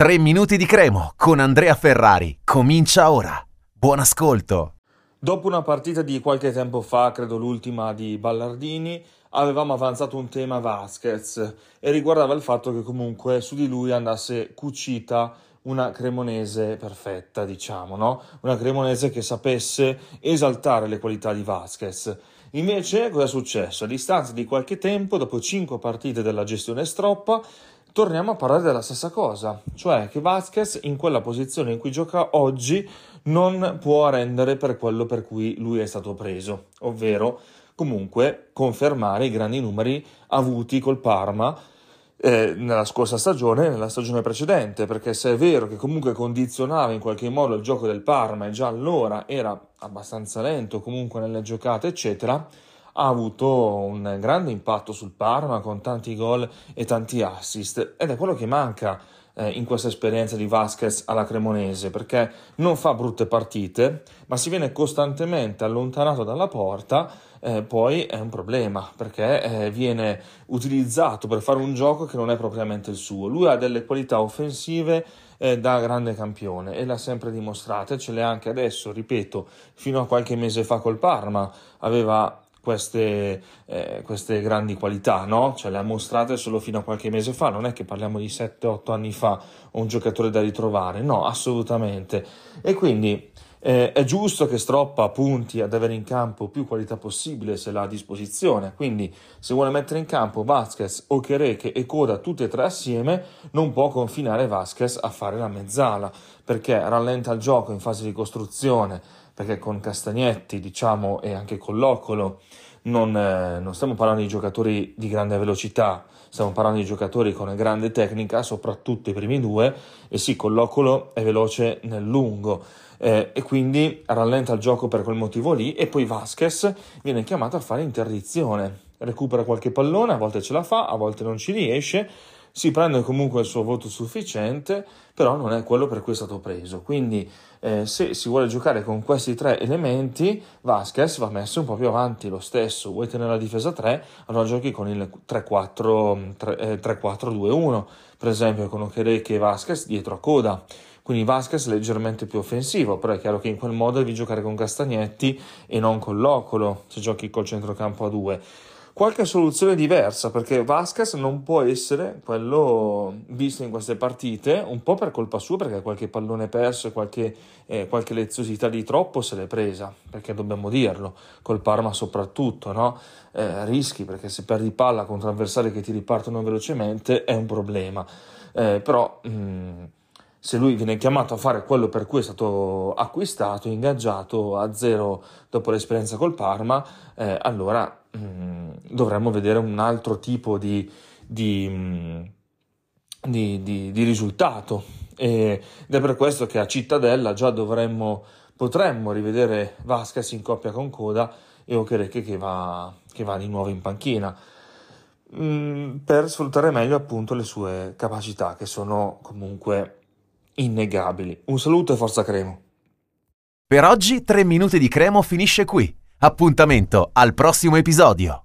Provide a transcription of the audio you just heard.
3 minuti di cremo con Andrea Ferrari. Comincia ora. Buon ascolto. Dopo una partita di qualche tempo fa, credo l'ultima di Ballardini, avevamo avanzato un tema Vasquez e riguardava il fatto che comunque su di lui andasse cucita una cremonese perfetta, diciamo, no? Una cremonese che sapesse esaltare le qualità di Vasquez. Invece, cosa è successo? A distanza di qualche tempo, dopo cinque partite della gestione stroppa, torniamo a parlare della stessa cosa, cioè che Vasquez in quella posizione in cui gioca oggi non può rendere per quello per cui lui è stato preso, ovvero comunque confermare i grandi numeri avuti col Parma eh, nella scorsa stagione e nella stagione precedente, perché se è vero che comunque condizionava in qualche modo il gioco del Parma e già allora era abbastanza lento comunque nelle giocate, eccetera, ha avuto un grande impatto sul Parma con tanti gol e tanti assist. Ed è quello che manca eh, in questa esperienza di Vasquez alla Cremonese perché non fa brutte partite ma si viene costantemente allontanato dalla porta eh, poi è un problema perché eh, viene utilizzato per fare un gioco che non è propriamente il suo. Lui ha delle qualità offensive eh, da grande campione e l'ha sempre dimostrata e ce l'ha anche adesso ripeto fino a qualche mese fa col Parma. Aveva queste, eh, queste, grandi qualità, no? Cioè le ha mostrate solo fino a qualche mese fa, non è che parliamo di 7-8 anni fa un giocatore da ritrovare, no, assolutamente. E quindi eh, è giusto che Stroppa punti ad avere in campo più qualità possibile se l'ha a disposizione, quindi se vuole mettere in campo Vasquez, Okereke e Coda tutte e tre assieme, non può confinare Vasquez a fare la mezzala, perché rallenta il gioco in fase di costruzione, perché con Castagnetti, diciamo, e anche con Loccolo non, eh, non, stiamo parlando di giocatori di grande velocità, stiamo parlando di giocatori con grande tecnica, soprattutto i primi due, e sì, con Loccolo è veloce nel lungo. Eh, e quindi rallenta il gioco per quel motivo lì e poi Vasquez viene chiamato a fare interdizione recupera qualche pallone, a volte ce la fa, a volte non ci riesce si prende comunque il suo voto sufficiente, però non è quello per cui è stato preso. Quindi, eh, se si vuole giocare con questi tre elementi, Vasquez va messo un po' più avanti lo stesso. Vuoi tenere la difesa 3, allora giochi con il 3-4-2-1, eh, per esempio con Okereke e Vasquez dietro a coda. Quindi Vasquez leggermente più offensivo, però è chiaro che in quel modo devi giocare con Castagnetti e non con Locolo, se giochi col centrocampo a 2 qualche soluzione diversa perché Vasquez non può essere quello visto in queste partite, un po' per colpa sua perché qualche pallone perso e qualche, eh, qualche leziosità di troppo se l'è presa, perché dobbiamo dirlo, col Parma soprattutto, no? eh, rischi perché se perdi palla contro avversari che ti ripartono velocemente è un problema, eh, però... Mh, mm, se lui viene chiamato a fare quello per cui è stato acquistato, ingaggiato a zero dopo l'esperienza col Parma, eh, allora mm, dovremmo vedere un altro tipo di, di, mm, di, di risultato. ed è per questo che a Cittadella già dovremmo, potremmo rivedere Vasquez in coppia con Coda e Okereke che va, che va di nuovo in panchina mm, per sfruttare meglio appunto le sue capacità che sono comunque innegabili. Un saluto e forza Cremo. Per oggi 3 minuti di Cremo finisce qui. Appuntamento al prossimo episodio.